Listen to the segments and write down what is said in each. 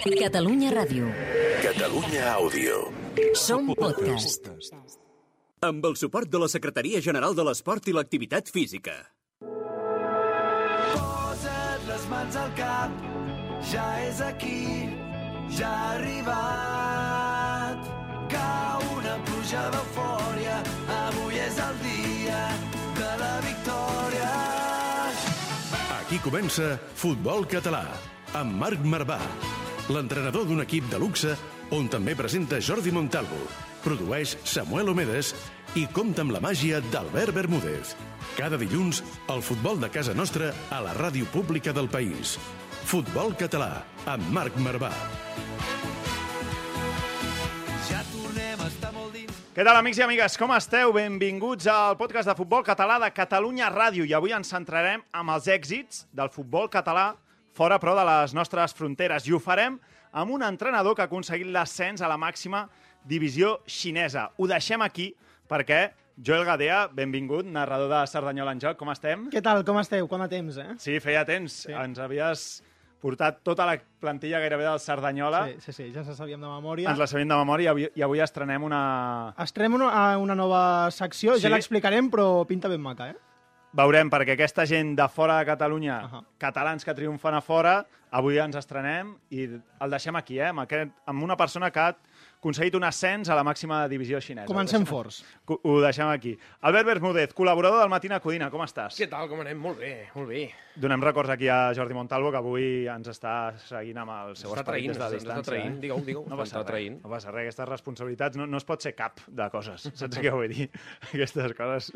Catalunya Ràdio. Catalunya Àudio. Som podcast. Amb el suport de la Secretaria General de l'Esport i l'Activitat Física. Posa't les mans al cap, ja és aquí, ja ha arribat. Cau una pluja d'eufòria, avui és el dia de la victòria. Aquí comença Futbol Català, amb Marc Marvà, l'entrenador d'un equip de luxe on també presenta Jordi Montalvo, produeix Samuel Omedes i compta amb la màgia d'Albert Bermúdez. Cada dilluns, el futbol de casa nostra a la ràdio pública del país. Futbol Català, amb Marc Marvà. Ja tornem a estar molt dins. Què tal, amics i amigues? Com esteu? Benvinguts al podcast de futbol català de Catalunya Ràdio. I avui ens centrarem amb els èxits del futbol català fora, però, de les nostres fronteres. I ho farem amb un entrenador que ha aconseguit l'ascens a la màxima divisió xinesa. Ho deixem aquí perquè Joel Gadea, benvingut, narrador de Cerdanyola en joc. Com estem? Què tal, com esteu? Quant de temps, eh? Sí, feia temps. Sí. Ens havies portat tota la plantilla gairebé del Cerdanyola. Sí, sí, sí, ja ens la sabíem de memòria. Ens la sabíem de memòria i avui, i avui estrenem una, Estrem una, una nova secció, Sí. ja l'explicarem, però pinta ben maca, eh? Veurem, perquè aquesta gent de fora de Catalunya, uh. -huh. catalans que triomfen a fora, avui ens estrenem i el deixem aquí, eh? amb, aquest, amb una persona que aconseguit un ascens a la màxima divisió xinesa. Comencem ho deixem, forts. Ho ho deixem aquí. Albert Bermúdez, col·laborador del Matina Codina, com estàs? Què tal, com anem? Molt bé, molt bé. Donem records aquí a Jordi Montalvo, que avui ens està seguint amb el seu Està esperit traint, des de distància. està traint. eh? Digueu, digueu. No passa Està res, traint. no passa res. Aquestes responsabilitats no, no es pot ser cap de coses. Saps què vull dir? Aquestes coses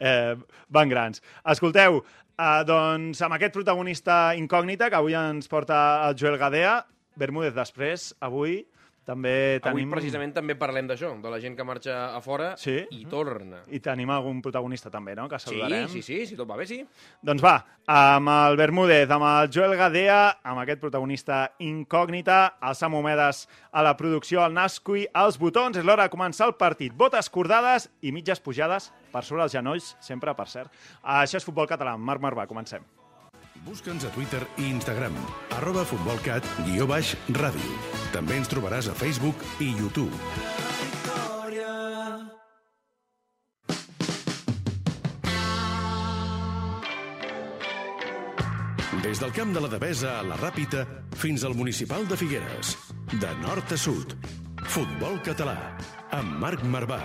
eh, van grans. Escolteu, eh, doncs amb aquest protagonista incògnita que avui ens porta el Joel Gadea, Bermúdez després, avui també tenim... Avui precisament també parlem d'això, de la gent que marxa a fora Sí. i torna. I tenim algun protagonista també, no?, que Sí, saludarem. sí, sí, si tot va bé, sí. Doncs va, amb el Bermúdez, amb el Joel Gadea, amb aquest protagonista incògnita, el Sam Homedes a la producció, el Nasqui, als botons, és l'hora de començar el partit. Botes cordades i mitges pujades per sobre els genolls, sempre, per cert. Això és Futbol Català. Marc Marvà, comencem. Busca'ns a Twitter i Instagram, arroba futbolcat, guió baix, ràdio. També ens trobaràs a Facebook i YouTube. Des del camp de la Devesa a la Ràpita fins al municipal de Figueres. De nord a sud. Futbol català. Amb Marc Marvà.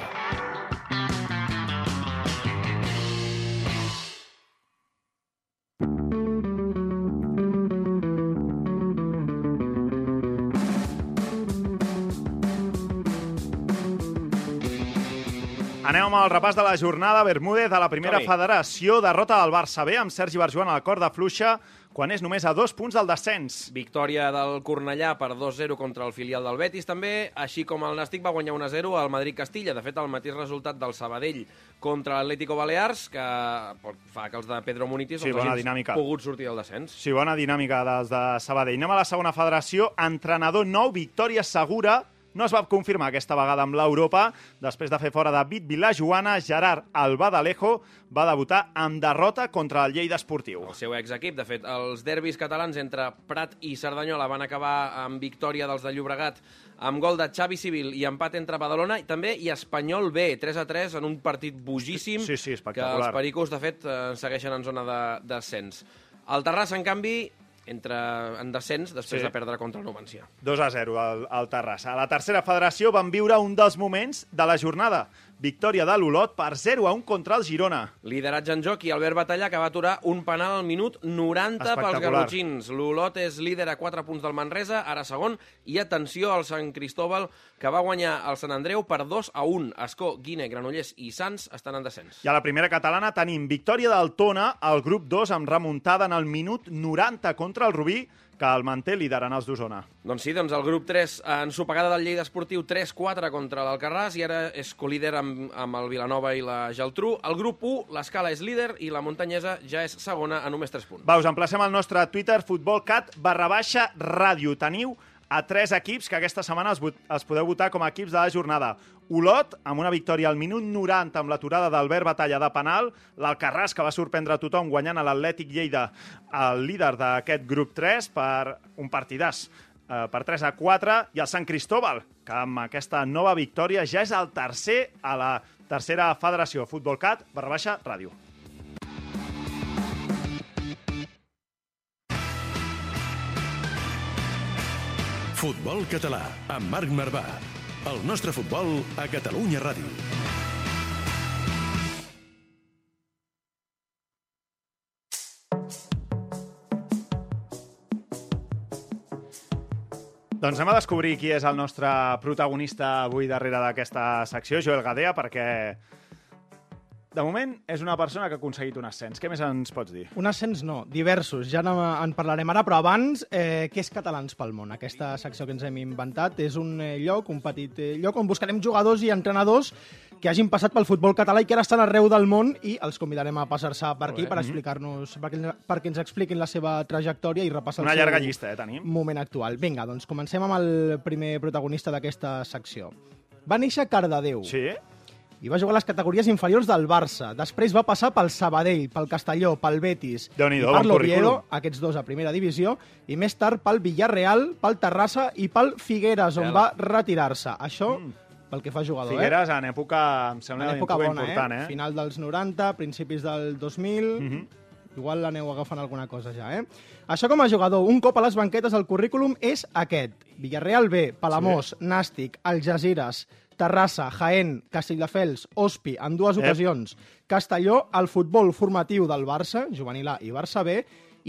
Anem amb el repàs de la jornada. Bermúdez a la primera Som-hi. federació, derrota del Barça B amb Sergi Barjuan a la corda fluixa quan és només a dos punts del descens. Victòria del Cornellà per 2-0 contra el filial del Betis també, així com el Nàstic va guanyar 1-0 al Madrid-Castilla. De fet, el mateix resultat del Sabadell contra l'Atlético Balears, que fa que els de Pedro Munitis Sí, els dinàmica. pogut sortir del descens. Sí, bona dinàmica dels de Sabadell. Anem a la segona federació. Entrenador nou, victòria segura. No es va confirmar aquesta vegada amb l'Europa. Després de fer fora David Vilajoana, Gerard Albadalejo va debutar amb derrota contra el Lleida Esportiu. El seu exequip, de fet, els derbis catalans entre Prat i Cerdanyola van acabar amb victòria dels de Llobregat amb gol de Xavi Civil i empat entre Badalona i també i Espanyol B, 3 a 3 en un partit bogíssim Sí, sí, que els pericos, de fet, eh, segueixen en zona de descens. El Terrassa, en canvi, entre en descens després Sí. de perdre contra el Numancia. 2 a 0 al, al Terrassa. A la tercera federació van viure un dels moments de la jornada. Victòria de l'Olot per 0 a 1 contra el Girona. Lideratge en joc i Albert Batallà, que va aturar un penal al minut 90 pels garrotxins. L'Olot és líder a 4 punts del Manresa, ara segon, i atenció al Sant Cristóbal, que va guanyar el Sant Andreu per 2 a 1. Escó, Guine, Granollers i Sants estan en descens. I a la primera catalana tenim victòria del Tona al grup 2 amb remuntada en el minut 90 contra el Rubí, que el manté liderant els d'Osona. Doncs sí, doncs el grup 3 en supegada del Lleida Esportiu 3-4 contra l'Alcarràs i ara és colíder amb, amb el Vilanova i la Geltrú. El grup 1, l'escala és líder i la muntanyesa ja és segona a només 3 punts. Va, us emplacem al nostre Twitter, futbolcat barra baixa ràdio. Teniu a tres equips que aquesta setmana vot- els podeu votar com a equips de la jornada. Olot, amb una victòria al minut 90 amb l'aturada d'Albert Batalla de penal, l'Alcarràs, que va sorprendre a tothom guanyant a l'Atlètic Lleida, el líder d'aquest grup 3, per un partidàs. eh, per 3 a 4, i el Sant Cristóbal, que amb aquesta nova victòria ja és el tercer a la tercera federació Futbol Cat, barra baixa, ràdio. Futbol català, amb Marc Marvà. El nostre futbol a Catalunya Ràdio. Doncs anem a descobrir qui és el nostre protagonista avui darrere d'aquesta secció, Joel Gadea, perquè de moment és una persona que ha aconseguit un ascens. Què més ens pots dir? Un ascens no, diversos, ja no en parlarem ara, però abans, eh, què és Catalans pel món? Aquesta secció que ens hem inventat és un eh, lloc, un petit eh, lloc on buscarem jugadors i entrenadors que hagin passat pel futbol català i que ara estan arreu del món i els convidarem a passar-se per aquí per explicar-nos, perquè, perquè ens expliquin la seva trajectòria i repassar Una llarga llista, eh, tenim. moment actual. Vinga, doncs comencem amb el primer protagonista d'aquesta secció. Va néixer a Cardedeu Sí? I va jugar a les categories inferiors del Barça. Després va passar pel Sabadell, pel Castelló, pel Betis i per l'Oviedo, aquests dos a primera divisió, i més tard pel Villarreal, pel Terrassa i pel Figueres, on va retirar-se. Això pel que fa jugador, Mm. Figueres en època, em sembla, eh? En època bona, important, eh? eh? Final dels 90, principis del 2000... Mhm. Igual l'aneu agafant alguna cosa ja, eh? Això com a jugador, un cop a les banquetes el currículum és aquest. Villarreal B, Palamós, sí. Nàstic, Algeciras, Terrassa, Jaén, Castelldefels, Ospi, en dues Ep. ocasions, Castelló, el futbol formatiu del Barça, juvenil A i Barça B,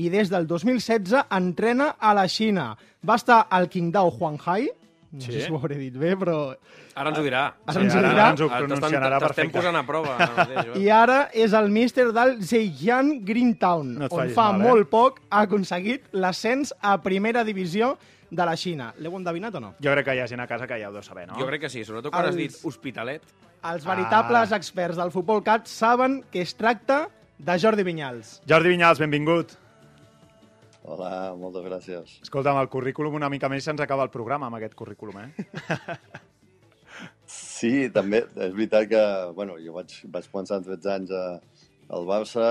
i des del 2016 entrena a la Xina. Va estar al Qingdao Huanghai, no Sí. sé si ho hauré dit bé, però... Ara ens ho dirà. Ara Sí, ens ho ara dirà. ens ho pronunciarà T'estem perfecte. posant a prova. ara mateix, Joel. I ara és el míster del Zhejiang Greentown, No on fa mal, eh? molt poc ha aconseguit l'ascens a primera divisió de la Xina. L'heu endevinat o no? Jo crec que hi ha gent a casa que ja ho deu saber, no? Jo crec que sí, sobretot quan has Els- dit Hospitalet. Els veritables Ah. experts del futbol cat saben que es tracta de Jordi Vinyals. Jordi Vinyals, benvingut. Hola, moltes gràcies. Escolta, amb el currículum una mica més se'ns acaba el programa amb aquest currículum, eh? Sí, també, és veritat que, bueno, jo vaig, vaig començar amb 13 anys a, al Barça.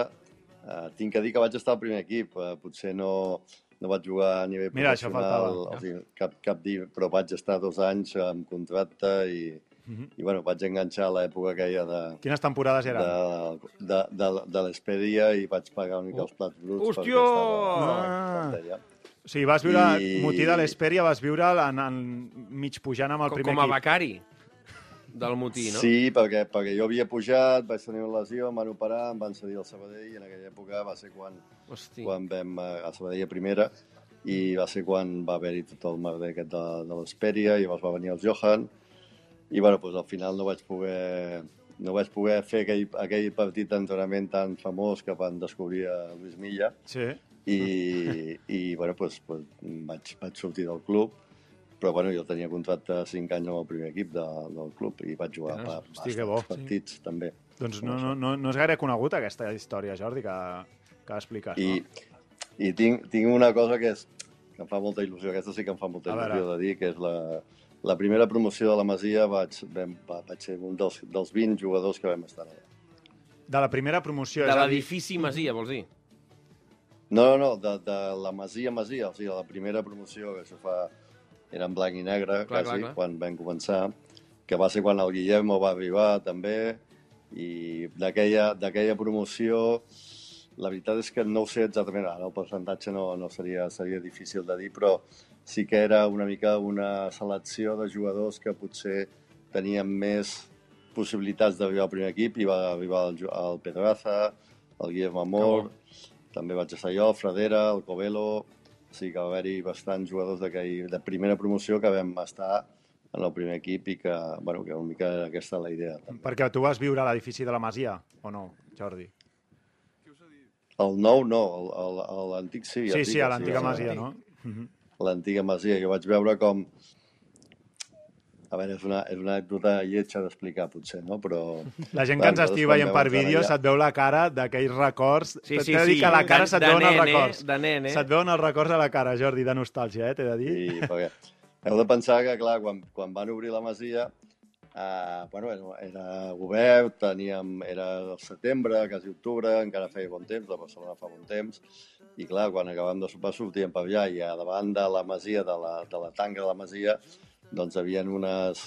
Uh, tinc que dir que vaig estar al primer equip. Uh, potser no, no vaig jugar a nivell Mira, professional, faltava. o sigui, cap, cap dia, però vaig estar dos anys amb contracte i, Mhm. i bueno, vaig enganxar a l'època aquella de, Quines temporades de, eren? de, de, de l'Espedia i vaig pagar una mica els plats bruts. Hòstia! estava- Ah. O sigui, vas viure, I- motí de l'Esperia, vas viure en, en mig pujant amb el Com, primer com a equip. becari del motí, no? Sí, perquè, perquè jo havia pujat, vaig tenir una lesió, em van operar, em van cedir al Sabadell i en aquella època va ser quan, Hosti. quan vam eh, a Sabadell a primera i va ser quan va haver-hi tot el merder aquest de, de l'Esperia i llavors va venir el Johan i bueno, doncs al final no vaig poder no vaig poder fer aquell, aquell partit d'entrenament tan famós que van descobrir a Luis Milla Sí. i, i bueno, doncs, doncs vaig, vaig sortir del club però bueno, jo tenia contracte de 5 anys amb el primer equip de, del club i vaig jugar Ah, pa, hosti, bo. partits també. Doncs no, no, no, no és gaire conegut aquesta història, Jordi, que, que expliques, I, no? i tinc, tinc una cosa que, és, que em fa molta il·lusió, aquesta sí que em fa molta il·lusió de dir, que és la, la primera promoció de la Masia vaig, vam, va, vaig ser un dels, dels 20 jugadors que vam estar allà. De la primera promoció. De l'edifici Masia, vols dir? No, no, no, de, de la Masia Masia, o sigui, la primera promoció, que això fa... Era en blanc i negre, Clar, quasi, clar, clar. quan vam començar, que va ser quan el Guillermo va arribar, també, i d'aquella promoció, la veritat és que no ho sé exactament, ara el percentatge no, no seria, seria difícil de dir, però sí que era una mica una selecció de jugadors que potser tenien més possibilitats d'arribar al primer equip i va arribar el, el Pedraza, el Guillermo Amor, també vaig estar jo, el Fradera, el Covelo, o sigui que va haver-hi bastants jugadors d'aquell- de primera promoció que vam estar en el primer equip i que, bueno, que una mica era aquesta la idea. Perquè tu vas viure a l'edifici de la Masia, o no, Jordi? El nou no, l'antic sí. Sí, sí, a l'antiga sí, Masia, no? Mhm. L'antiga Masia. Jo vaig veure com... A veure, és una, és una anècdota lletja d'explicar, potser, no? Però... La gent que ens estigui veient per vam entrar vídeo allà- se't veu la cara d'aquells records. Sí, T'he sí, de dir sí. que a la cara De- se't de veuen els nen, eh? records. De nen, eh? Se't veuen els records a la cara, Jordi, de nostàlgia, eh? T'he de dir. Sí, perquè heu de pensar que, clar, quan, quan van obrir la masia, Uh, bueno, era, era obert, teníem, era el setembre, quasi octubre, encara feia bon temps, la Barcelona fa bon temps, i clar, quan acabàvem de sopar sortíem per allà i a davant de la masia, de la, de la tanca de la masia, doncs hi havia unes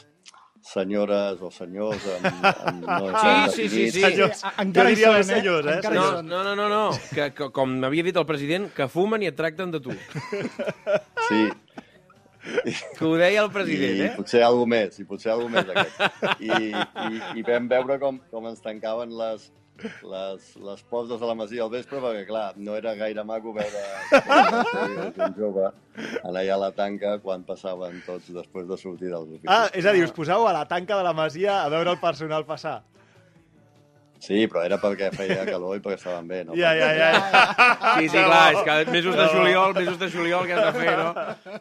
senyores o senyors amb, amb no Sí, estan sí, sí, definits. sí. Senyors. A- encara Jo hi diria són, senyors, eh? Encara No, no, no, no, no. Que, que, com m'havia dit el president, que fumen i et tracten de tu. Sí, Que ho deia el i president, eh? potser alguna més, i potser alguna més d'aquest. I, i, I vam veure com, com ens tancaven les, les, les portes de la masia al vespre, perquè, clar, no era gaire maco veure un jove anar allà a la tanca quan passaven tots després de sortir dels oficis. Ah, és a dir, us poseu a la tanca de la masia a veure el personal passar. Sí, però era perquè feia calor i perquè estaven bé, no? Ja, ja, ja. Sí, sí, clar, és que mesos de juliol, mesos de juliol, què has de fer, no?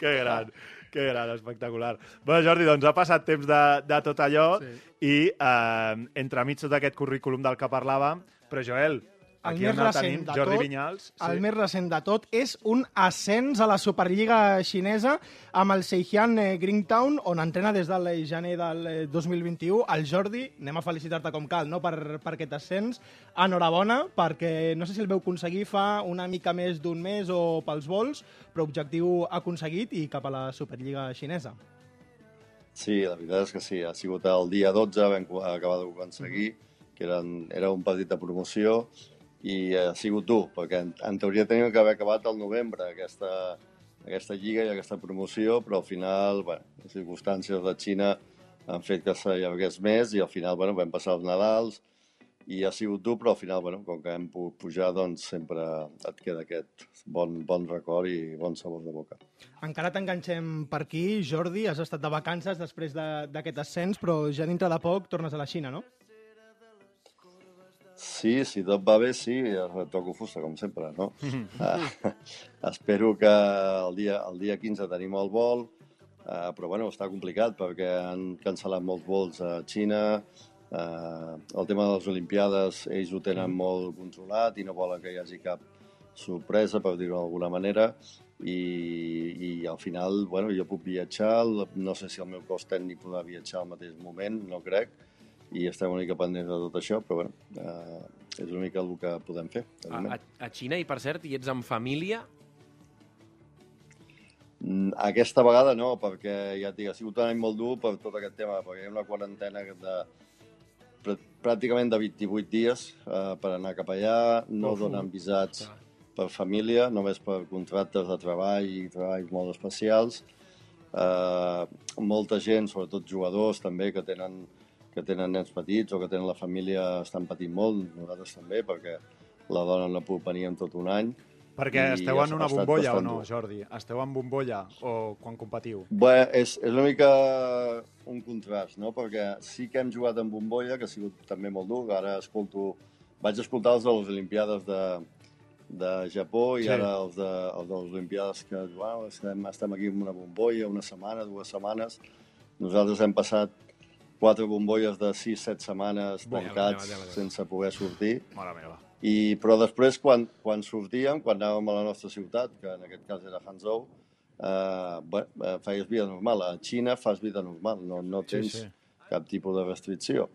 Que gran, que gran, espectacular. Bé, Jordi, doncs ha passat temps de, de tot allò sí. i eh, entremig tot aquest currículum del que parlàvem, però Joel, El aquí més on el recent tenim, de Jordi tot, Vinyals. El més recent de tot és un ascens a la Superliga xinesa amb el Seihan eh, Greentown, on entrena des del gener del eh, 2021. El Jordi, anem a felicitar-te com cal no? per, per aquest ascens. Enhorabona, perquè no sé si el veu aconseguir fa una mica més d'un mes o pels vols, però objectiu aconseguit i cap a la Superliga xinesa. Sí, la veritat és que sí. Ha sigut el dia 12, vam acabar d'aconseguir, que eren, era un partit de promoció, i ha sigut dur, perquè en, en teoria teníem que haver acabat al novembre aquesta, aquesta lliga i aquesta promoció, però al final, bueno, les circumstàncies de Xina han fet que s'allargués més i al final, bueno, vam passar els Nadals i ha sigut dur, però al final, bueno, com que hem pogut pujar, doncs sempre et queda aquest bon, bon record i bon sabor de boca. Encara t'enganxem per aquí, Jordi, has estat de vacances després de- d'aquest ascens, però ja dintre de poc tornes a la Xina, no? Sí, si tot va bé, sí, toco fusta, com sempre, no? uh, espero que el dia, el dia 15 tenim el vol, uh, però bueno, està complicat perquè han cancel·lat molts vols a Xina, uh, el tema de les Olimpiades ells ho tenen molt controlat i no volen que hi hagi cap sorpresa, per dir-ho d'alguna manera, i, i al final, bueno, jo puc viatjar, no sé si el meu cos tècnic podrà viatjar al mateix moment, no crec, i estem una mica pendents de tot això, però bueno, eh, és una mica el que podem fer. A, a, a Xina, i per cert, hi ets amb família? Mm, Aquesta vegada no, perquè ja et dic, ha sigut un any molt dur per tot aquest tema, perquè hi ha una quarantena de pr pràcticament de 28 dies eh, per anar cap allà, no Uf, donen visats clar. per família, només per contractes de treball i treballs molt especials. Eh, molta gent, sobretot jugadors també, que tenen, que tenen nens petits o que tenen la família, estan patint molt, nosaltres també, perquè la dona no puc venir en tot un any. Perquè esteu en una bombolla o no. Jordi? Esteu en bombolla o quan competiu? Bé, és, és una mica un contrast, no? Perquè sí que hem jugat en bombolla, que ha sigut també molt dur. Ara escolto... Vaig escoltar els de les Olimpiades de, de Japó i Sí. ara els de, els de les Olimpiades que wow, estem, estem aquí en una bombolla, una setmana, dues setmanes. Nosaltres hem passat quatre bombolles de 6-7 setmanes tancats Déu, Déu, Déu. sense poder sortir. Mare meva. I, però després, quan, quan sortíem, quan anàvem a la nostra ciutat, que en aquest cas era Hangzhou, eh, bé, eh, feies vida normal. A Xina fas vida normal, no, no Sí, tens sí. cap tipus de restricció.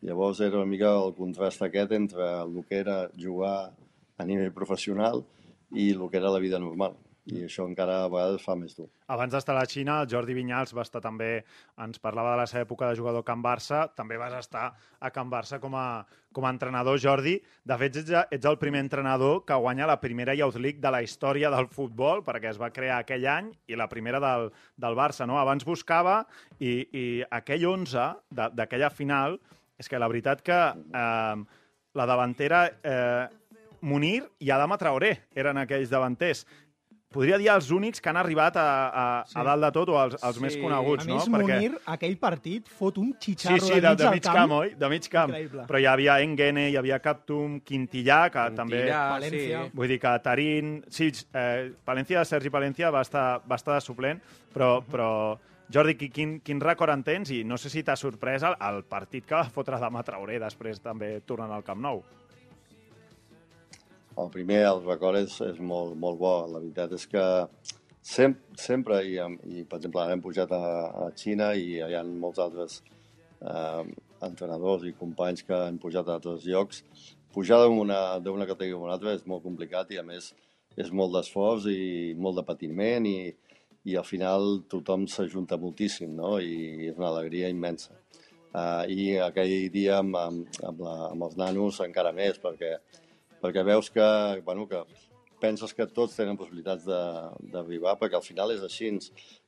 Llavors era una mica el contrast aquest entre el que era jugar a nivell professional i el que era la vida normal. I això encara a vegades fa més dur. Abans d'estar a la Xina, el Jordi Vinyals va estar també, ens parlava de la seva època de jugador a Can Barça, també vas estar a Can Barça com a, com a entrenador, Jordi. De fet, ets, ets el primer entrenador que guanya la primera Youth League de la història del futbol, perquè es va crear aquell any, i la primera del, del Barça. No? Abans buscava, i, i aquell 11 de- d'aquella final, és que la veritat que eh, la davantera eh, Munir i Adama Traoré eren aquells davanters. Podria dir els únics que han arribat a, a, Sí. a dalt de tot o els, els més Sí. coneguts, A no? més, Munir, aquell partit, fot un Sí, xitxarro sí, de, de, mig de al mig camp. camp, oi? De mig camp. Increïble. Però hi havia Engene, hi havia Captum, Quintillà, que també... Quintillà, València. Sí. Vull dir que Tarín... Sí, eh, Palencia, Sergi Palencia va estar, va estar de suplent, però, però Jordi, qui- quin, quin record en tens? I no sé si t'ha sorprès el, el partit que va fotre Dama Traoré després també tornant al Camp Nou. El primer, el record és, és molt, molt bo. La veritat és que Sem, sempre, i, i per exemple, ara hem pujat a, a Xina i hi ha molts altres eh, entrenadors i companys que han pujat a altres llocs. Pujar d'una categoria a una altra és molt complicat i, a més, és molt d'esforç i molt de patiment i, i al final tothom s'ajunta moltíssim, no? I és una alegria immensa. Uh, I aquell dia amb, amb, amb, la, amb els nanos encara més, perquè, perquè veus que, bueno, que penses que tots tenen possibilitats de- d'arribar, perquè al final és així.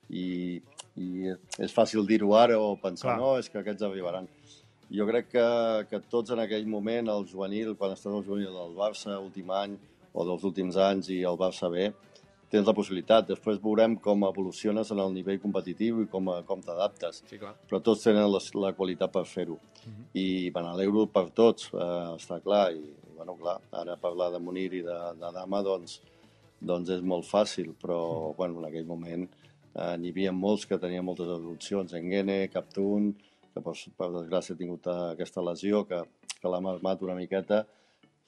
I, i és fàcil dir-ho ara o pensar, Clar. no, és que aquests arribaran. Jo crec que, que tots en aquell moment, el juvenil, quan estàs al juvenil del Barça, últim any, o dels últims anys, i el Barça B, tens la possibilitat. Després veurem com evoluciones en el nivell competitiu i com, com t'adaptes. Sí, clar. Però tots tenen la, la qualitat per fer-ho. I me n'alegro per tots, eh, està clar. I, bueno, clar, ara parlar de Munir i de, de Dama, doncs, doncs és molt fàcil, però bueno, en aquell moment eh, n'hi havia molts que tenien moltes opcions. Engene, Captun, que per, per desgràcia ha tingut eh, aquesta lesió que, que l'ha marmat una miqueta,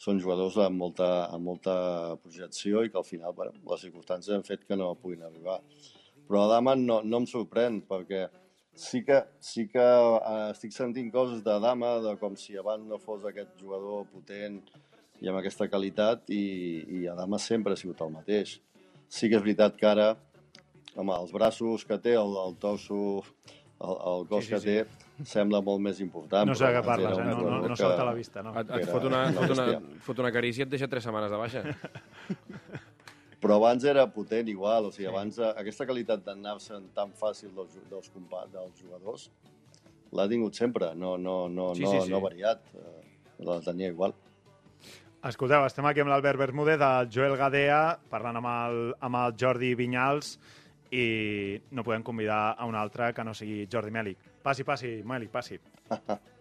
són jugadors amb molta, amb molta projecció i que al final bueno, les circumstàncies han fet que no puguin arribar. Però Adama no, no em sorprèn, perquè sí que, sí que eh, estic sentint coses de Dama, de com si abans no fos aquest jugador potent i amb aquesta qualitat, i, i Adama sempre ha sigut el mateix. Sí que és veritat que ara, amb els braços que té, el, el torso, el, el cos Sí, sí, sí, sí, que té, sembla molt més important. No sé de què parles, eh? No, no, no que- salta a la vista, no. Et, et fot, una, una fot, una, fot una carícia i et deixa tres setmanes de baixa. Però abans era potent igual, o sigui, abans eh, aquesta qualitat d'anar-se'n tan fàcil dels, dels, dels jugadors l'ha tingut sempre, no, no, no, Sí, no, sí, sí. no ha variat, eh, la tenia igual. Escolteu, estem aquí amb l'Albert Bermúdez, el Joel Gadea, parlant amb el, amb el Jordi Vinyals, i no podem convidar a un altre que no sigui Jordi Mèlic. Passi, passi, Mèlic, passi.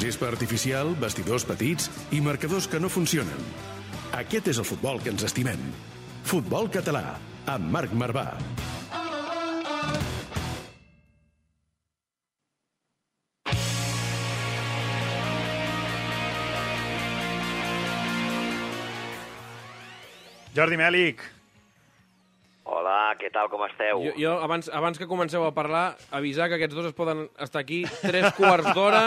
Gespa artificial, vestidors petits i marcadors que no funcionen. Aquest és el futbol que ens estimem. Futbol català, amb Marc Marvà. Jordi Mèlic, Hola, què tal, com esteu? Jo, jo abans, abans que comenceu a parlar, avisar que aquests dos es poden estar aquí tres quarts d'hora.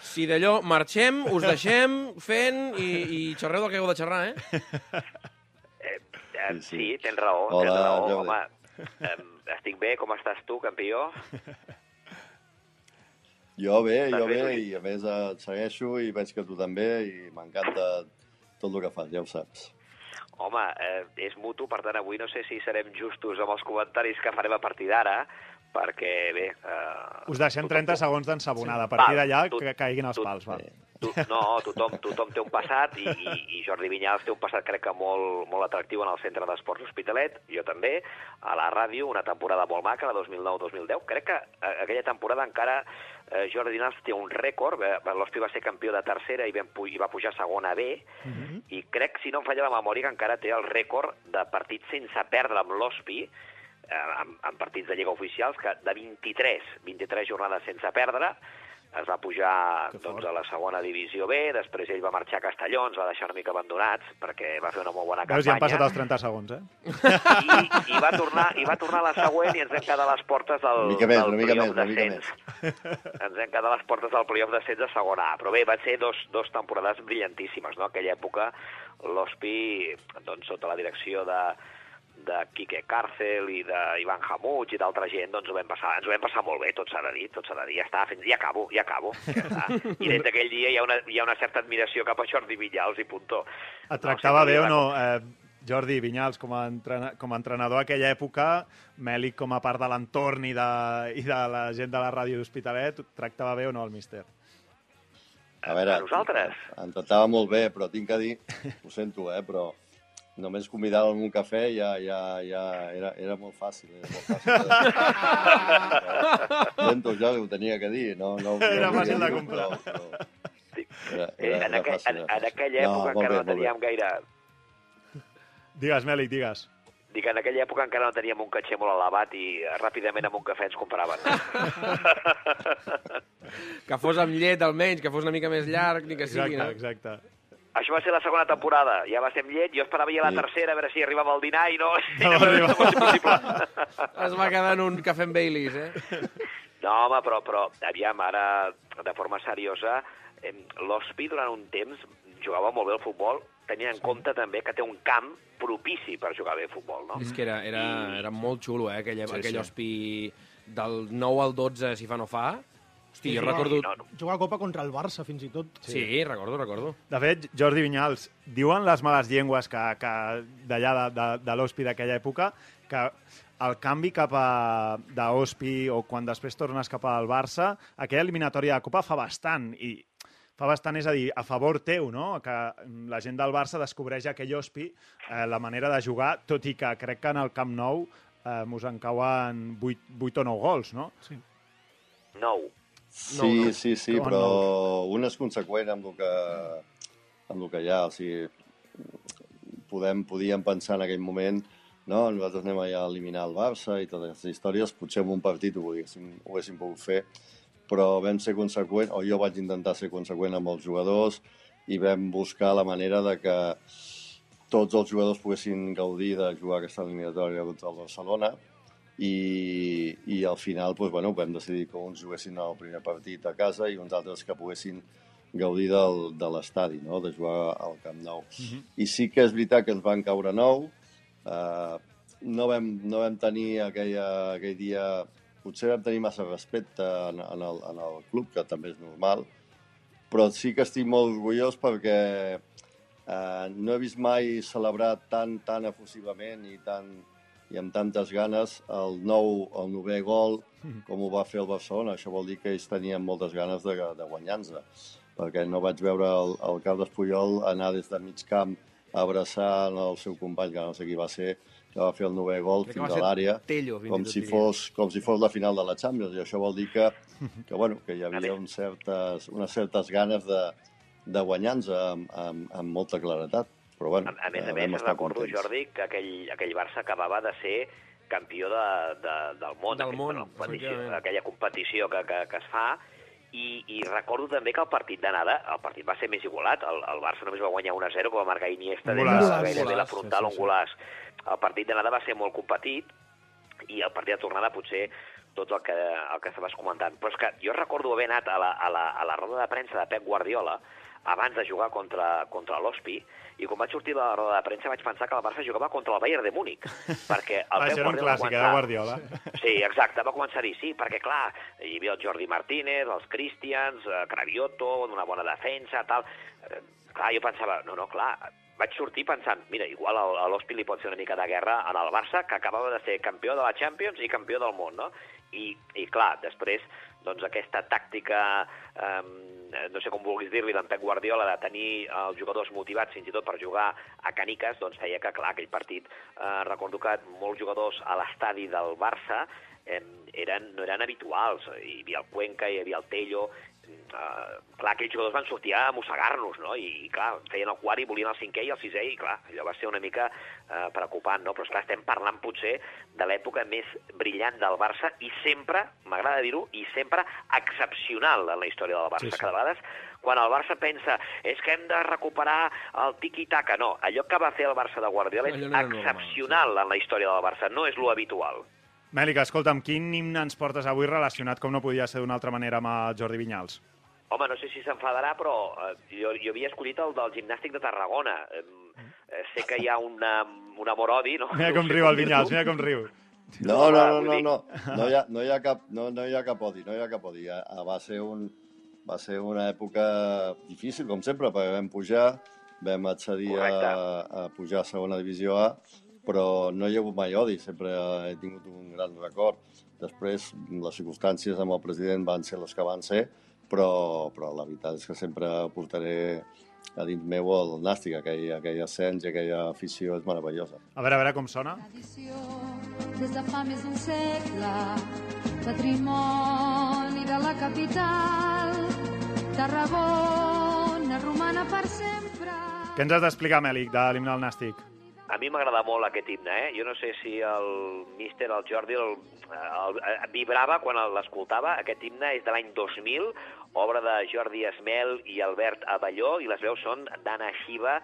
Si d'allò marxem, us deixem fent i, i xerreu del que heu de xerrar, eh? Eh, eh, Sí, tens raó, Hola, tens raó. Jordi. Home, eh, estic bé, com estàs tu, campió? Jo bé, Estàs jo bé, bé, i a més et segueixo i veig que tu també, i m'encanta tot el que fas, ja ho saps. Home, eh, és mutu, per tant, avui no sé si serem justos amb els comentaris que farem a partir d'ara, perquè, bé... Eh, us deixem tothom- 30 segons d'ensabonada. A partir Val, d'allà, que caiguin els pals, va. Tu, no, tothom, tothom té un passat i, i, i Jordi Vinyals té un passat crec que molt, molt atractiu en el Centre d'Esports Hospitalet, jo també, a la ràdio, una temporada molt maca, la 2009-2010. Crec que eh, aquella temporada encara eh, Jordi Vinyals té un rècord, eh, l'Hospi va ser campió de tercera i, pu- i va pujar a segona B, i crec, si no em falla la memòria, que encara té el rècord de partits sense perdre amb l'Hospi, eh, en, en partits de Lliga oficials, que de 23, 23 jornades sense perdre, es va pujar doncs, a la segona divisió B, després ell va marxar a Castelló, ens va deixar una mica abandonats, perquè va fer una molt bona Veus, ja han passat campanya, els 30 segons, eh? i, i, va tornar, i va tornar a la següent i ens hem quedat a les portes del, Una mica més, del playoff. Ens hem quedat a les portes del playoff d'ascens a segona A, però bé, van ser dos, dos temporades brillantíssimes, no? Aquella època, l'Hospi, doncs, sota la direcció de, de Quique Càrcel i d'Ivan Hamuig i d'altra gent, doncs ho vam passar, ens ho vam passar molt bé, tot s'ha de dir, tot s'ha de dir, ja està, fins, ja acabo, ja acabo, ja està. I des d'aquell dia hi ha, una, hi ha una certa admiració cap a Jordi Vinyals i puntó. Et tractava sempre bé o no, eh, Jordi Vinyals, com a, entrena, com a entrenador aquella època, Mèlic com a part de l'entorn i, de, i de la gent de la ràdio d'Hospitalet, et tractava bé o no el míster? A veure, A nosaltres? Em tractava molt bé, però tinc que dir, ho sento, eh, però només a un cafè ja, ja, ja era, era molt fàcil. Era molt fàcil. Ho sento, jo ho tenia que dir. No, no, Era no fàcil de comprar. Però, però Sí. era, Eh, era, en, era aquell, en, era en aquella època molt encara bé, no teníem gaire... Digues, Mèlic, digues. Dic, en aquella època encara no teníem un caché molt elevat i ràpidament amb un cafè ens compraven. Que fos amb llet, almenys, que fos una mica més llarg, ni que sigui, Exacte, no? exacte. Això va ser la segona temporada. Ja va ser amb llet, jo esperava ja la Sí. tercera, a veure si arribava al dinar i no... No no possible. Es va quedar en un cafè amb Baileys, eh? No, home, però, però aviam, ara, de forma seriosa, l'Hospi durant un temps jugava molt bé al futbol, tenint en compte també que té un camp propici per jugar bé a futbol, no? És que era, era, era molt xulo, eh? Aquell, Sí, aquell sí. hospi del 9 al 12, si fa no fa. Hosti, jo recordo... no, no. Jugar a Copa contra el Barça, fins i tot. Sí, recordo, recordo. De fet, Jordi Vinyals, diuen les males llengües que, que d'allà de, de, de l'Hospi d'aquella època que el canvi cap a d'Hospi o quan després tornes cap al Barça, aquella eliminatòria de Copa fa bastant i fa bastant, és a dir, a favor teu, no? Que la gent del Barça descobreix aquell Hospi, eh, la manera de jugar, tot i que crec que en el Camp Nou eh, mos en cauen 8, 8 o 9 gols, no? Sí. Nou. Sí, No, no. sí, sí, però un és conseqüent amb el que, amb el que hi ha. O sigui, podem, podíem pensar en aquell moment no, nosaltres anem allà a eliminar el Barça i totes aquestes històries, potser en un partit ho haguéssim, ho haguéssim pogut fer, però vam ser conseqüent, o jo vaig intentar ser conseqüent amb els jugadors i vam buscar la manera de que tots els jugadors poguessin gaudir de jugar aquesta eliminatòria contra el Barcelona i, i al final doncs, bueno, vam decidir que uns juguessin el primer partit a casa i uns altres que poguessin gaudir del, de l'estadi, no? de jugar al Camp Nou. I sí que és veritat que ens van caure nou, eh, no, vam, no vam tenir aquella, aquell dia... Potser vam tenir massa respecte en, en, el, en el club, que també és normal, però sí que estic molt orgullós perquè eh, no he vist mai celebrar tan, tan efusivament i, tan, i amb tantes ganes el nou, el novè gol com ho va fer el Barcelona. Això vol dir que ells tenien moltes ganes de, de guanyar-nos, perquè no vaig veure el, el Carles Puyol anar des de mig camp a abraçar el seu company, que no sé qui va ser, que va fer el novè gol Crec fins a l'àrea, com si, fos, com si fos la final de la Champions. I això vol dir que, que, bueno, que hi havia un certes, unes certes ganes de, de guanyar-nos amb, amb, amb molta claretat. Però, bueno, A, a més eh, a més, vam estar recordo, contents. Jordi, que aquell, aquell Barça acabava de ser campió de, de, del món, Del aquell- món, competició, aquella competició que, que, que es fa, i, i recordo també que el partit d'anada, el partit va ser més igualat, el, el Barça només va guanyar 1-0, que va marcar Iniesta des golaç. de gairebé la frontal, sí, sí, un golaç. El partit d'anada va ser molt competit, i el partit de tornada potser tot el que, el que estaves comentant. Però és que jo recordo haver anat a la, a la, a la roda de premsa de Pep Guardiola abans de jugar contra, contra l'Hospi, i quan vaig sortir de la roda de premsa vaig pensar que el Barça jugava contra el Bayern de Múnich, perquè el Va Pep ser un Guardiola clàssic, era començar- Guardiola. Sí, exacte, va començar a dir sí, perquè clar, hi havia el Jordi Martínez, els Christians, eh, Cravioto, una bona defensa, tal. Eh, clar, jo pensava, no, no, clar, vaig sortir pensant, mira, igual a a l'Hospi li pot ser una mica de guerra en el Barça, que acabava de ser campió de la Champions i campió del món, no? I, i clar, després, doncs aquesta tàctica, eh, no sé com vulguis dir-li, d'en Pep Guardiola, de tenir els jugadors motivats fins i tot per jugar a caniques, doncs feia que, clar, aquell partit, eh, recordo que molts jugadors a l'estadi del Barça eh, eren, no eren habituals. Hi havia el Cuenca, hi havia el Tello... Uh, clar, aquells jugadors van sortir a mossegar-nos, no? I, I, clar, feien el quart i volien el cinquè i el sisè, i, clar, allò va ser una mica uh, preocupant, no? Però, esclar, estem parlant, potser, de l'època més brillant del Barça i sempre, m'agrada dir-ho, i sempre excepcional en la història del Barça. Sí, sí. Que de vegades, quan el Barça pensa és que hem de recuperar el tiki-taka, no. Allò que va fer el Barça de Guardiola és no era normal, excepcional en la història del Barça, no és lo habitual. Mèlic, escolta'm, quin himne ens portes avui relacionat, com no podia ser d'una altra manera, amb el Jordi Vinyals? Home, no sé si s'enfadarà, però eh, jo, jo havia escollit el del gimnàstic de Tarragona. Eh, eh, sé que hi ha una, un amor-odi, no? Mira com riu el. Vinyals, mira com riu. No, no, no, no, no, no, hi ha, no, hi ha cap, no, no hi ha cap odi, no hi ha cap odi. Eh, Va ser, un, va ser una època difícil, com sempre, perquè vam pujar, vam accedir a, a pujar a segona divisió A, però no hi ha hagut mai odi, sempre he tingut un gran record. Després, les circumstàncies amb el president van ser les que van ser, però, però la veritat és que sempre portaré a dins meu el nàstic, aquell, aquell ascens i aquella afició és meravellosa. A veure, a veure com sona. Tradició, des de fa més d'un segle, patrimoni de la capital, Tarragona romana per sempre. Què ens has d'explicar, Mèlic, de l'himne al Nàstic? A mi m'agrada molt aquest himne, eh? Jo no sé si el míster, el Jordi, el, el, el, vibrava quan l'escoltava. Aquest himne és de l'any 2000, obra de Jordi Esmel i Albert Avelló, i les veus són d'Anna Xiva,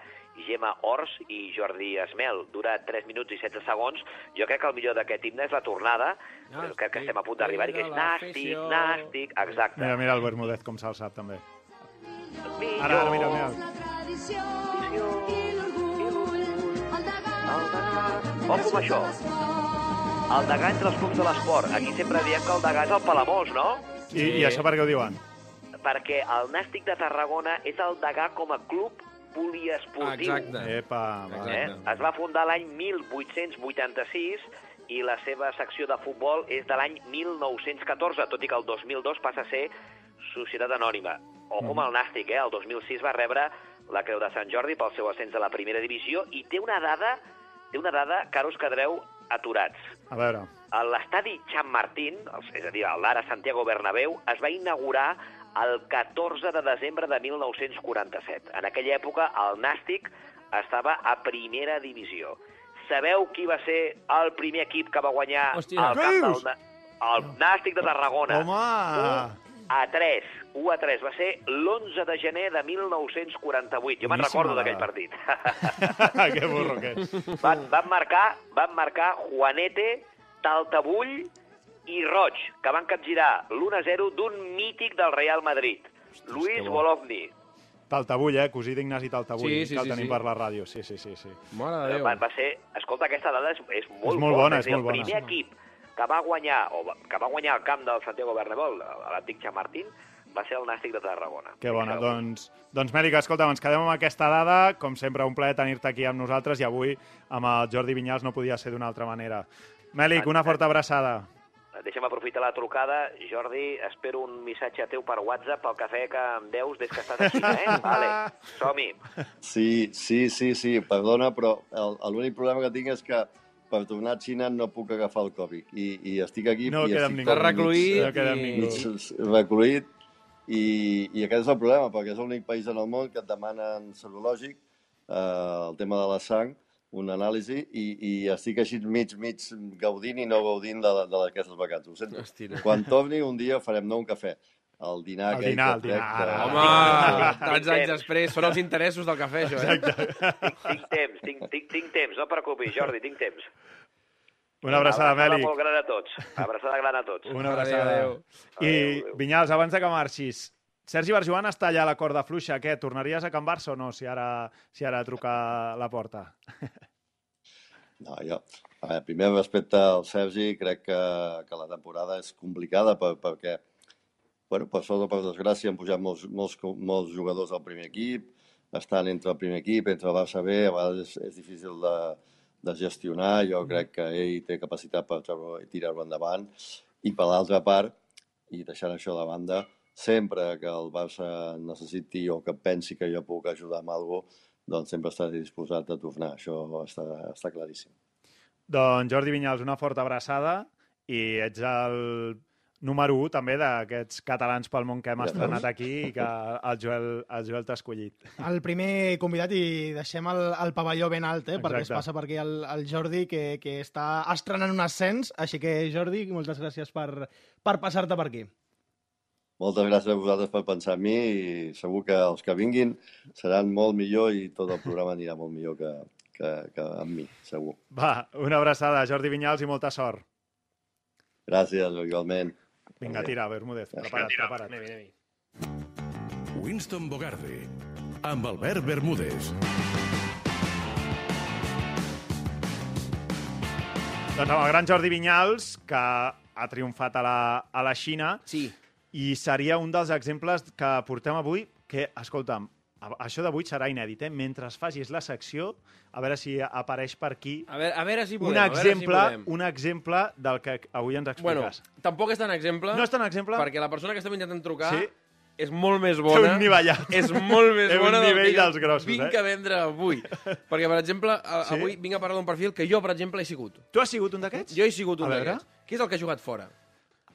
Gemma Ors i Jordi Esmel. Dura 3 minuts i 16 segons. Jo crec que el millor d'aquest himne és la tornada, Nàstic, crec que estem a punt d'arribar-hi, que és nàstic, nàstic, exacte. Mira, mira el Bermúdez com se'l sap, també. Millor. Ara, ara, mira, mira. La tradició Ojo amb això. El degà entre els clubs de l'esport. Aquí sempre diem que el degà és el Palamós, no? I, I això per què ho diuen? Perquè el Nàstic de Tarragona és el degà com a club poliesportiu. Exacte. Epa, va. Eh? Es va fundar l'any 1886 i la seva secció de futbol és de l'any 1914, tot i que el 2002 passa a ser societat anònima. Ojo amb el Nàstic, eh? El 2006 va rebre la Creu de Sant Jordi pel seu ascens a la primera divisió i té una dada, té una dada que ara us quedareu aturats. A veure, A L'estadi Can Martín, és a dir, el d'ara Santiago Bernabéu, es va inaugurar el 14 de desembre de 1947. En aquella època, el Nàstic estava a primera divisió. Sabeu qui va ser el primer equip que va guanyar Hòstia. el camp del... El Nàstic de Tarragona. home! A 3, 1 a 3. Va ser l'11 de gener de 1948. Jo me'n recordo d'aquell partit. que burro que és. van, van, marcar, van marcar Juanete, Taltabull i Roig, que van capgirar l'1-0 d'un mític del Real Madrid, Luis que bo. Golovni. Taltabull, eh? Cosí d'Ignasi Taltabull, Sí, sí, que el sí, tenim sí. per la ràdio. Sí, sí, sí. sí. Mare de Déu. Va, va ser... Escolta, aquesta dada és, és molt, És molt bona, és és molt El bona. primer equip que va guanyar, o que va guanyar el camp del Santiago Bernabéu, a l'antic Chamartín, va ser el Nàstic de Tarragona. Que bona. Fixeu. Doncs, doncs Mèric, escolta, ens quedem amb aquesta dada. Com sempre, un plaer tenir-te aquí amb nosaltres i avui amb el Jordi Vinyals no podia ser d'una altra manera. Mèlic, una forta abraçada. Deixa'm aprofitar la trucada. Jordi, espero un missatge teu per WhatsApp pel cafè que em deus des que estàs a Xina, eh? Vale, som-hi. Sí, sí, sí, sí, perdona, però el- l'únic problema que tinc és que per tornar a Xina no puc agafar el Covid. I, i estic aquí... No i queda estic amb ningú. recluït No queda amb ningú. recluït i, i aquest és el problema, perquè és l'únic país en el món que et demanen serològic, eh, el tema de la sang, una anàlisi, i, i estic així mig, mig gaudint i no gaudint de, de aquestes vacances. Ho sento. Hòstia. Quan torni un dia farem no un cafè, el dinar El aquell dinar, que el dinar, ara. Home, tants anys després, són els interessos del cafè, això, eh? Tinc, tinc temps, tinc, tinc, tinc temps, no et preocupis, Jordi, tinc temps. Una abraçada, Mèlic. molt gran a tots. Abraçada gran a tots. Una abraçada. Adéu, I, adéu. Vinyals, abans de que marxis, Sergi Barjuan està allà a la corda fluixa. Què, tornaries a Can Barça o no, si ara, si ara truca a la porta? No, jo, a veure, primer respecte al Sergi, crec que, que la temporada és complicada per, perquè, bueno, per sort o per desgràcia han pujat molts, molts, molts jugadors al primer equip, estan entre el primer equip, entre el Barça B, a vegades és, és difícil de, de gestionar, jo crec que ell té capacitat per tirar-ho endavant, i per l'altra part, i deixant això de banda, sempre que el Barça necessiti o que pensi que jo puc ajudar amb alguna cosa, doncs sempre estaré disposat a tornar, això està, està claríssim. Doncs Jordi Vinyals, una forta abraçada i ets el número 1 també d'aquests catalans pel món que hem estrenat aquí i que el Joel, el Joel t'ha escollit. El primer convidat i deixem el, el pavelló ben alt, eh, perquè es passa per aquí el, el Jordi, que, que està estrenant un ascens. Així que, Jordi, moltes gràcies per, per passar-te per aquí. Moltes gràcies a vosaltres per pensar en mi i segur que els que vinguin seran molt millor i tot el programa anirà molt millor que, que, que amb mi, segur. Va, una abraçada, Jordi Vinyals, i molta sort. Gràcies, igualment. Vinga, tira, Bermúdez, prepara't, prepara't. Anem-hi, anem-hi. Winston Bogarde, amb Albert Bermúdez. Doncs amb el gran Jordi Vinyals, que ha triomfat a la, a la Xina, Sí, i seria un dels exemples que portem avui, que, escolta'm, això d'avui serà inèdit, eh? Mentre facis la secció, a veure si apareix per aquí a veure, a veure si podem. un a veure si exemple, podem. un exemple del que avui ens Bueno, expliques. tampoc és tan exemple, no és tan exemple? perquè la persona que estem intentant trucar Sí? és molt més Té bona. un nivellat. És molt més Té un bona del nivell que dels grossos, vinc eh? a vendre avui. Perquè, per exemple, a- Sí? avui vinc a parlar d'un perfil que jo, per exemple, he sigut. Tu has sigut un d'aquests? Jo he sigut un d'aquests. Qui és el que ha jugat fora?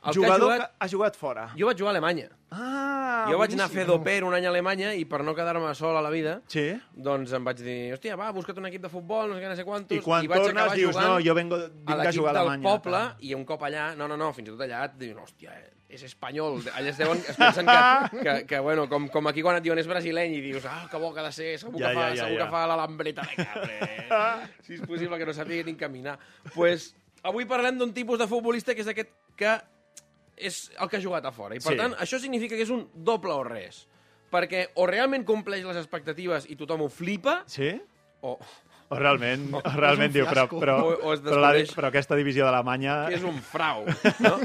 El que ha Jugador jugat- que ha jugat fora. Jo vaig jugar a Alemanya. Ah, jo vaig anar a fer doper un any a Alemanya i per no quedar-me sol a la vida, Sí. doncs em vaig dir, hòstia, va, busca't un equip de futbol, no sé què, no sé quantos... I quan vaig tornes dius, no, jo vengo, vinc a a l'equip jugar a del Alemanya. poble i un cop allà, no, no, no, fins i tot allà et diuen, hòstia, és espanyol. Allà es, deuen, es pensen que, que, que bueno, com, com aquí quan et diuen és brasileny i dius, ah, que bo que ha de ser, segur, Ja, que, fa, ja, ja, segur ja. que fa la lambreta de cabre. si és possible que no sàpiga ni caminar. pues, avui parlem d'un tipus de futbolista que és aquest que és el que ha jugat a fora. I, per Sí. tant, això significa que és un doble o res. Perquè o realment compleix les expectatives i tothom ho flipa, Sí? o O realment, o és un realment diu, però, però, O- o però, la, però aquesta divisió d'Alemanya... és un frau. No?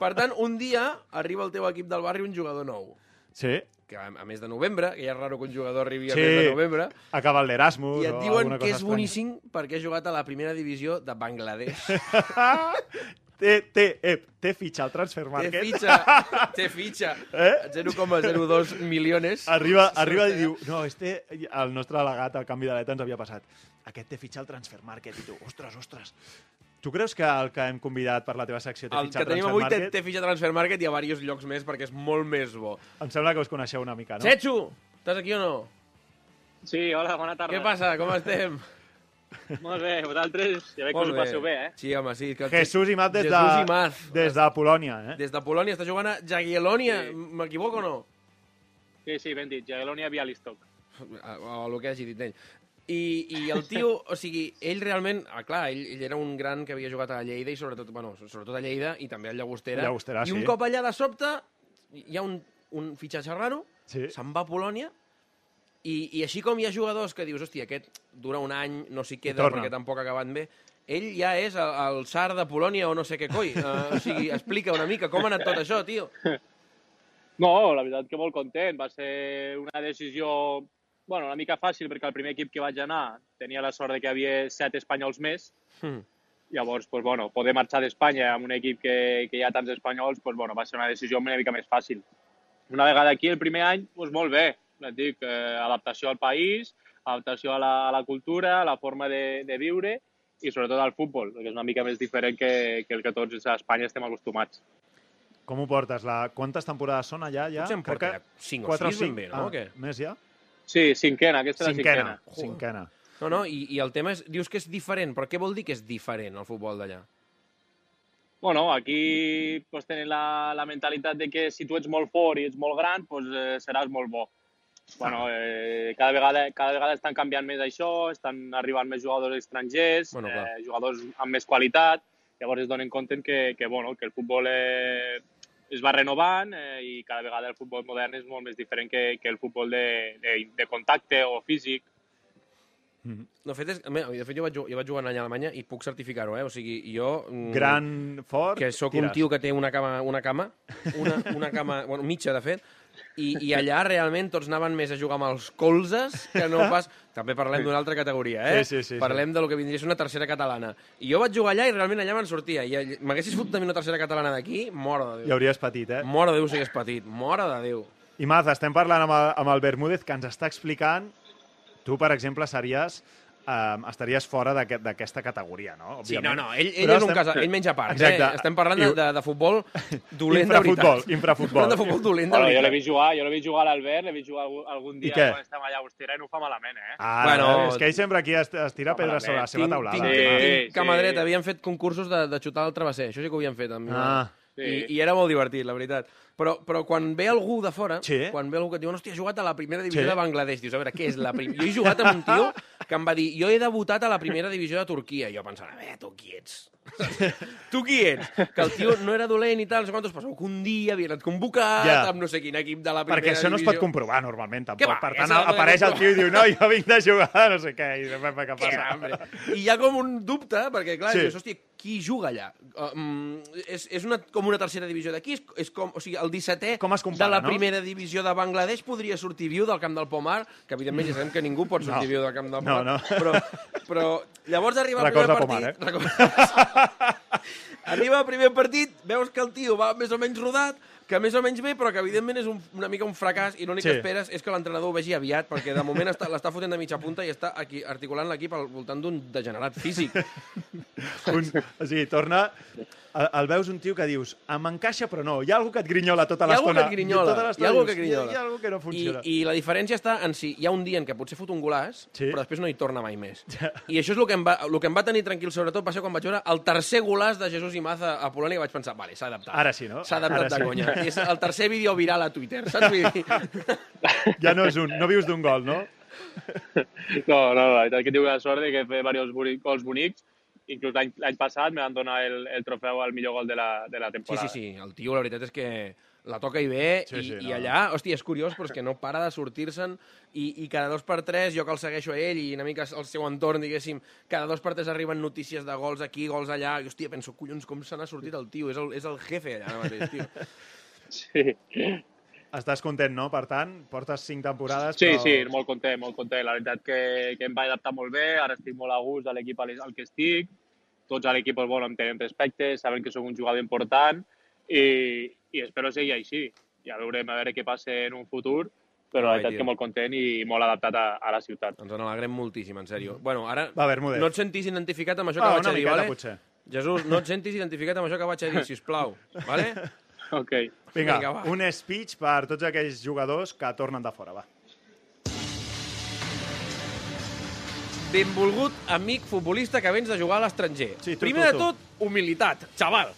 Per tant, un dia arriba al teu equip del barri un jugador nou. Sí, Que a, a mes de novembre, que ja és raro que un jugador arribi a Sí. mes de novembre, acaba el l'Erasmus i et o diuen que és estranya. boníssim perquè ha jugat a la primera divisió de Bangladesh. té, té, eh, té fitxa al Transfer Té Market. fitxa, té fitxa. Eh? 0,02 milions. Arriba, arriba i diu, no, este, el nostre delegat al canvi d'aleta ens havia passat. Aquest té fitxa al Transfer Market. I tu, ostres, ostres. Tu creus que el que hem convidat per la teva secció té El fitxa que al tenim Transfer avui té, Market? té fitxa Transfer Market i a diversos llocs més perquè és molt més bo. Em sembla que us coneixeu una mica, no? Setxo, estàs aquí o no? Sí, hola, bona tarda. Què passa? Com estem? Molt bé, vosaltres ja veig que us ho passeu bé, eh? Sí, home, sí. Que Jesús i Mat des, Jesús de, i Maz. des de Polònia, eh? Des de Polònia està jugant a Jagiellonia. Sí. M'equivoco o no? Sí, sí, ben dit, Jagiellonia Bialystok. O el que hagi dit ell. I, I el tio, o sigui, ell realment, ah, clar, ell, ell era un gran que havia jugat a Lleida i sobretot, bueno, sobretot a Lleida i també a Llagostera. Llagostera, I sí. un cop allà de sobte hi ha un, un fitxatge raro, Sí. se'n va a Polònia i, i així com hi ha jugadors que dius, hòstia, aquest dura un any, no s'hi queda perquè tampoc ha acabat bé, ell ja és el, el SAR de Polònia o no sé què coi. Uh, o sigui, explica una mica com ha anat tot això, tio. No, la veritat que molt content. Va ser una decisió bueno, una mica fàcil perquè el primer equip que vaig anar tenia la sort de que hi havia set espanyols més. Hmm. Llavors, pues, bueno, poder marxar d'Espanya amb un equip que, que hi ha tants espanyols pues, bueno, va ser una decisió una mica més fàcil. Una vegada aquí, el primer any, pues, molt bé. Et dic, eh, adaptació al país, adaptació a la, a la cultura, a la forma de, de viure i sobretot al futbol, perquè és una mica més diferent que, que el que tots a Espanya estem acostumats. Com ho portes? La... Quantes temporades són allà? Ja? Potser en Crec porta que ja cinc o quatre sis, cinc. ben bé, no? Ah, O què? Més ja? Sí, cinquena, aquesta és la Cinquena. cinquena. Cinquena. No, no, i, i el tema és, dius que és diferent, però què vol dir que és diferent el futbol d'allà? Bueno, aquí pues, tenen la, la mentalitat de que si tu ets molt fort i ets molt gran, pues, eh, seràs molt bo. Bueno, eh, cada, vegada, cada vegada estan canviant més això, estan arribant més jugadors estrangers, Bueno, clar. eh, jugadors amb més qualitat, llavors es donen compte que, que, bueno, que el futbol eh, es va renovant eh, i cada vegada el futbol modern és molt més diferent que, que el futbol de, de, de contacte o físic. De fet, és, de fet jo, vaig, jo vaig jugar allà a Alemanya i puc certificar-ho, eh? O sigui, jo... mm, Gran, fort, Que sóc un tio que té una cama, una cama, una, una cama, bueno, mitja, de fet, i, i allà realment tots anaven més a jugar amb els colzes que no pas... També parlem d'una altra categoria, eh? Sí, sí, sí, Parlem de lo que vindria a ser una tercera catalana. I jo vaig jugar allà i realment allà me'n sortia. I all- m'haguessis fotut també una tercera catalana d'aquí, mora de I Déu. hauries patit, eh? Mora de Déu si hagués patit, mora de Déu. I Maz, estem parlant amb el, amb el Bermúdez, que ens està explicant... Tu, per exemple, series... Um, estaries fora d'aquest- d'aquesta categoria, no? Sí, Òbviament. no, no, ell, ell Però és un estem- cas, ell menja parts, Exacte. eh? Estem parlant de, I- de, de futbol dolent de veritat. infrafutbol. De futbol dolent de Bueno, jo l'he veritat. vist jugar, jo l'he vist jugar a l'Albert, l'he vist jugar algun, dia quan estem allà a Ustera i no ho fa malament, eh? Ah, Bueno, bueno, és que ell sempre aquí es, es tira pedres sobre la seva tinc, taulada. tinc, Sí, tinc cama sí. havien fet concursos de, de xutar al travesser, això sí que ho havien fet. Amb, Ah. Sí. I, I era molt divertit, la veritat. Però, però quan ve algú de fora, Sí. quan ve algú que et diu, hòstia, he jugat a la primera divisió Sí. de Bangladesh, dius, a veure, què és la primera? Jo he jugat amb un tio que em va dir, jo he debutat a la primera divisió de Turquia. I jo pensant, a veure, tu qui ets? tu qui ets? Que el tio no era dolent i tal, no sé quantos, però que un dia havia anat convocat Ja. amb no sé quin equip de la primera Perquè això no es divisió. pot comprovar normalment, Què tampoc. va, per tant, de apareix el tio i diu, no, jo vinc de jugar, no sé què, i què Què, passa? hombre? I hi ha com un dubte, perquè, clar, Sí. dius, hòstia, qui juga allà? Um, és, és una, com una tercera divisió d'aquí? És, és com, o sigui, el 17è Com es compara, de la no? primera divisió de Bangladesh podria sortir viu del camp del Pomar, que evidentment ja sabem que ningú pot sortir No. viu del camp del No, Pomar, no. Però, però llavors arriba el primer de Pomar, partit... eh? arriba el primer partit, veus que el tio va més o menys rodat, que més o menys bé, però que evidentment és un, una mica un fracàs i l'únic Sí. que esperes és que l'entrenador ho vegi aviat, perquè de moment està- l'està fotent de mitja punta i està aquí articulant l'equip al voltant d'un degenerat físic. Un, o sigui, torna el, el veus un tio que dius, em encaixa però no, hi ha algú que et grinyola tota Hi ha algú l'estona. que et grinyola, Tota hi l'estona ha algú que grinyola. Hi, ha algú que no funciona. I, I la diferència està en si hi ha un dia en què potser fot un golaç, Sí. però després no hi torna mai més. I això és el que, em va, el que em va tenir tranquil, sobretot, va ser quan vaig veure el tercer golaç de Jesús Imaz a, a Polònia i vaig pensar, vale, s'ha adaptat. Ara sí, no? S'ha Ara adaptat de sí. conya. I és el tercer vídeo viral a Twitter, saps? Ja no és un, no vius d'un gol, no? No, no, la veritat que tinc la sort de que fet diversos gols bonics. Inclús l'any passat me van donar el, el trofeu al millor gol de la, de la Sí, temporada. sí, sí, el tio, la veritat és que la toca i bé, Sí, i, sí, i no, allà, hòstia, és curiós, però és que no para de sortir-se'n, i, i cada dos per tres, jo que el segueixo a ell, i una mica al seu entorn, diguéssim, cada dos per tres arriben notícies de gols aquí, gols allà, i hòstia, penso, collons, com se n'ha sortit el tio, és el, és el jefe allà ara mateix, tio. Sí, Estàs content, no? Per tant, portes cinc temporades, sí, però... sí, molt content, molt content. La veritat que, que em vaig adaptar molt bé, ara estic molt a gust a l'equip al al que estic, tots a l'equip bueno, em tenen respecte, saben que sóc un jugador important i, i espero seguir així. Ja veurem a veure què passa en un futur, però la veritat que molt content i molt adaptat a, a la ciutat. Ens en alegrem moltíssim, en sèrio. Bueno, ara, Va, Bermúdez. no et sentis identificat amb això Va, que vaig una a dir, miqueta, vale? potser. Jesús, no et sentis identificat amb això que vaig a dir, sisplau, vale? Ok. Vinga, Vinga, va. un speech per tots aquells jugadors que tornen de fora, va. Benvolgut amic futbolista que vens de jugar a l'estranger. Sí, tu, Primer tu, de tu. tot, humilitat, xaval.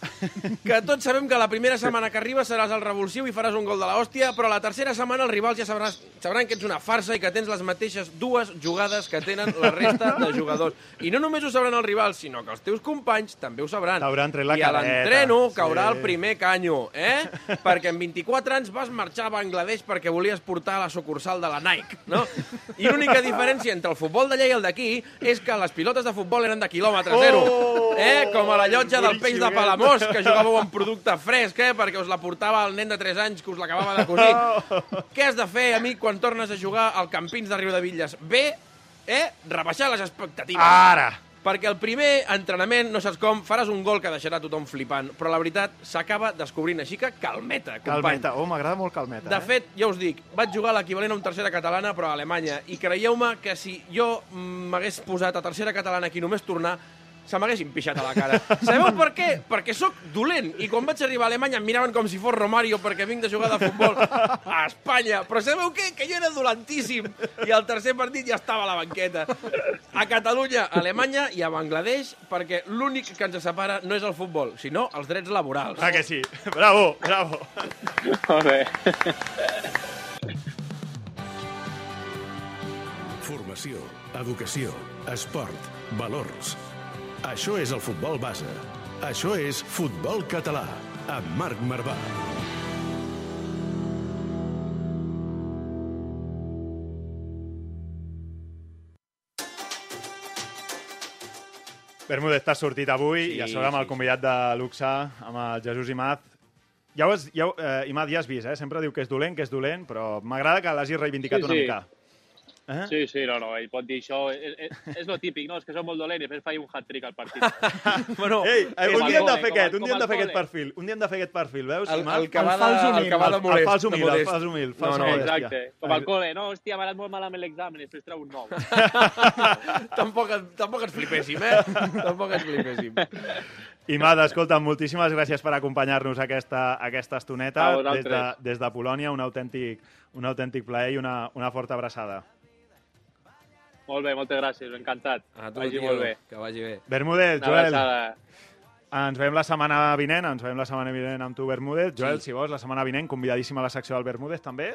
Que tots sabem que la primera setmana que arribes seràs el revulsiu i faràs un gol de la hòstia, però la tercera setmana els rivals ja sabràs, sabran que ets una farsa i que tens les mateixes dues jugades que tenen la resta de jugadors. I no només ho sabran els rivals, sinó que els teus companys també ho sabran. T'hauran tret la I a l'entreno sí. caurà el primer canyo, eh? Perquè en 24 anys vas marxar a Bangladesh perquè volies portar la sucursal de la Nike, no? I l'única diferència entre el futbol d'allà i el d'aquí és que les pilotes de futbol eren de quilòmetre zero, Oh! eh? Com a la llotja del peix de eh? Palamós, que jugàveu amb producte fresc, eh? Perquè us la portava el nen de 3 anys que us l'acabava de cosir. Oh! Què has de fer, amic, quan tornes a jugar al Campins de Riu de Villes? Bé, eh? Rebaixar les expectatives. Ara! Perquè el primer entrenament, no saps com, faràs un gol que deixarà tothom flipant, però la veritat s'acaba descobrint així que calmeta, company. Calmeta. Oh, m'agrada molt calmeta, De eh? fet, ja us dic, vaig jugar l'equivalent a un tercera catalana, però a Alemanya, i creieu-me que si jo m'hagués posat a tercera catalana aquí només tornar, se m'haguessin pixat a la cara. Sabeu per què? Perquè sóc dolent. I quan vaig arribar a Alemanya em miraven com si fos Romario perquè vinc de jugar de futbol a Espanya. Però sabeu què? Que jo era dolentíssim. I al tercer partit ja estava a la banqueta. A Catalunya, a Alemanya i a Bangladesh, perquè l'únic que ens separa no és el futbol, sinó els drets laborals. Ah, que sí. Bravo, bravo. Molt bé. Formació, educació, esport, valors. Això és el futbol base. Això és Futbol Català, amb Marc Marvà. Bermúdez, t'has sortit avui Sí, i a sobre amb el convidat de luxe, amb el Jesús Imaz. Ja ho has, ja, ho- eh, Imaz, ja has vist, eh? Sempre diu que és dolent, que és dolent, però m'agrada que l'hagis reivindicat Sí, una sí. mica. Eh? Sí, sí, no, no, ell pot dir això. És, és, és lo típic, no? És que som molt dolent i després faig un hat-trick al partit. Bueno, Ei, eh, un dia hem de fer aquest, un dia hem de fer aquest perfil. Un dia hem de fer aquest perfil, veus, el, el, que va El fals el humil. que va de El- molest. el fals humil, el fals humil, fals no, no. Exacte. Com al col·le, no? Hòstia, m'ha anat molt malament l'examen i després treu un 9. tampoc, tampoc ens flipéssim, eh? tampoc ens flipéssim. Imad, escolta, moltíssimes gràcies per acompanyar-nos aquesta, aquesta estoneta des de, des de Polònia, un autèntic, un autèntic plaer i una, una forta abraçada. Molt bé, moltes gràcies, encantat. A tu, Vagi tio, molt bé. que vagi bé. Bermúdez, Joel, ens veiem la setmana vinent, ens veiem la setmana vinent amb tu, Bermúdez. Joel, Sí. si vols, la setmana vinent, convidadíssim a la secció del Bermúdez, també.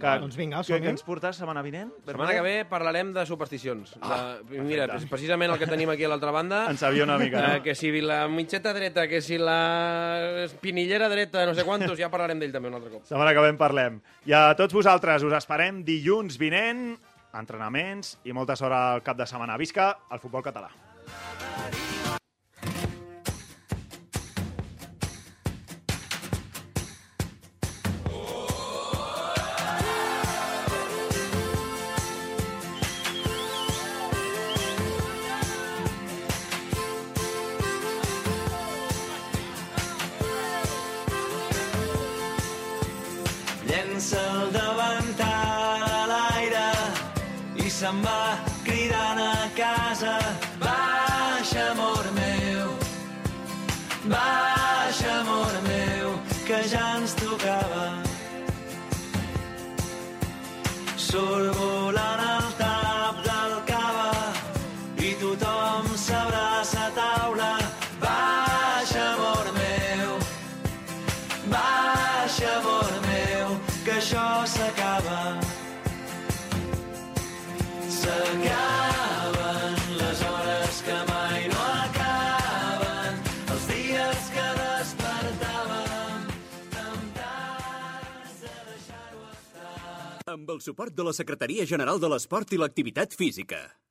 Que, Doncs vinga, que, som-hi. que ens portes setmana vinent, La setmana que ve parlarem de supersticions. Ah, de, mira, perfecte. precisament el que tenim aquí a l'altra banda... Ens sabia una mica, no? Eh, que si la mitxeta dreta, que si la espinillera dreta, no sé quantos, ja parlarem d'ell també un altre cop. Setmana que ve en parlem. I a tots vosaltres us esperem dilluns vinent, entrenaments i molta sort al cap de setmana. Visca el futbol català. amb el suport de la Secretaria General de l'Esport i l'Activitat Física.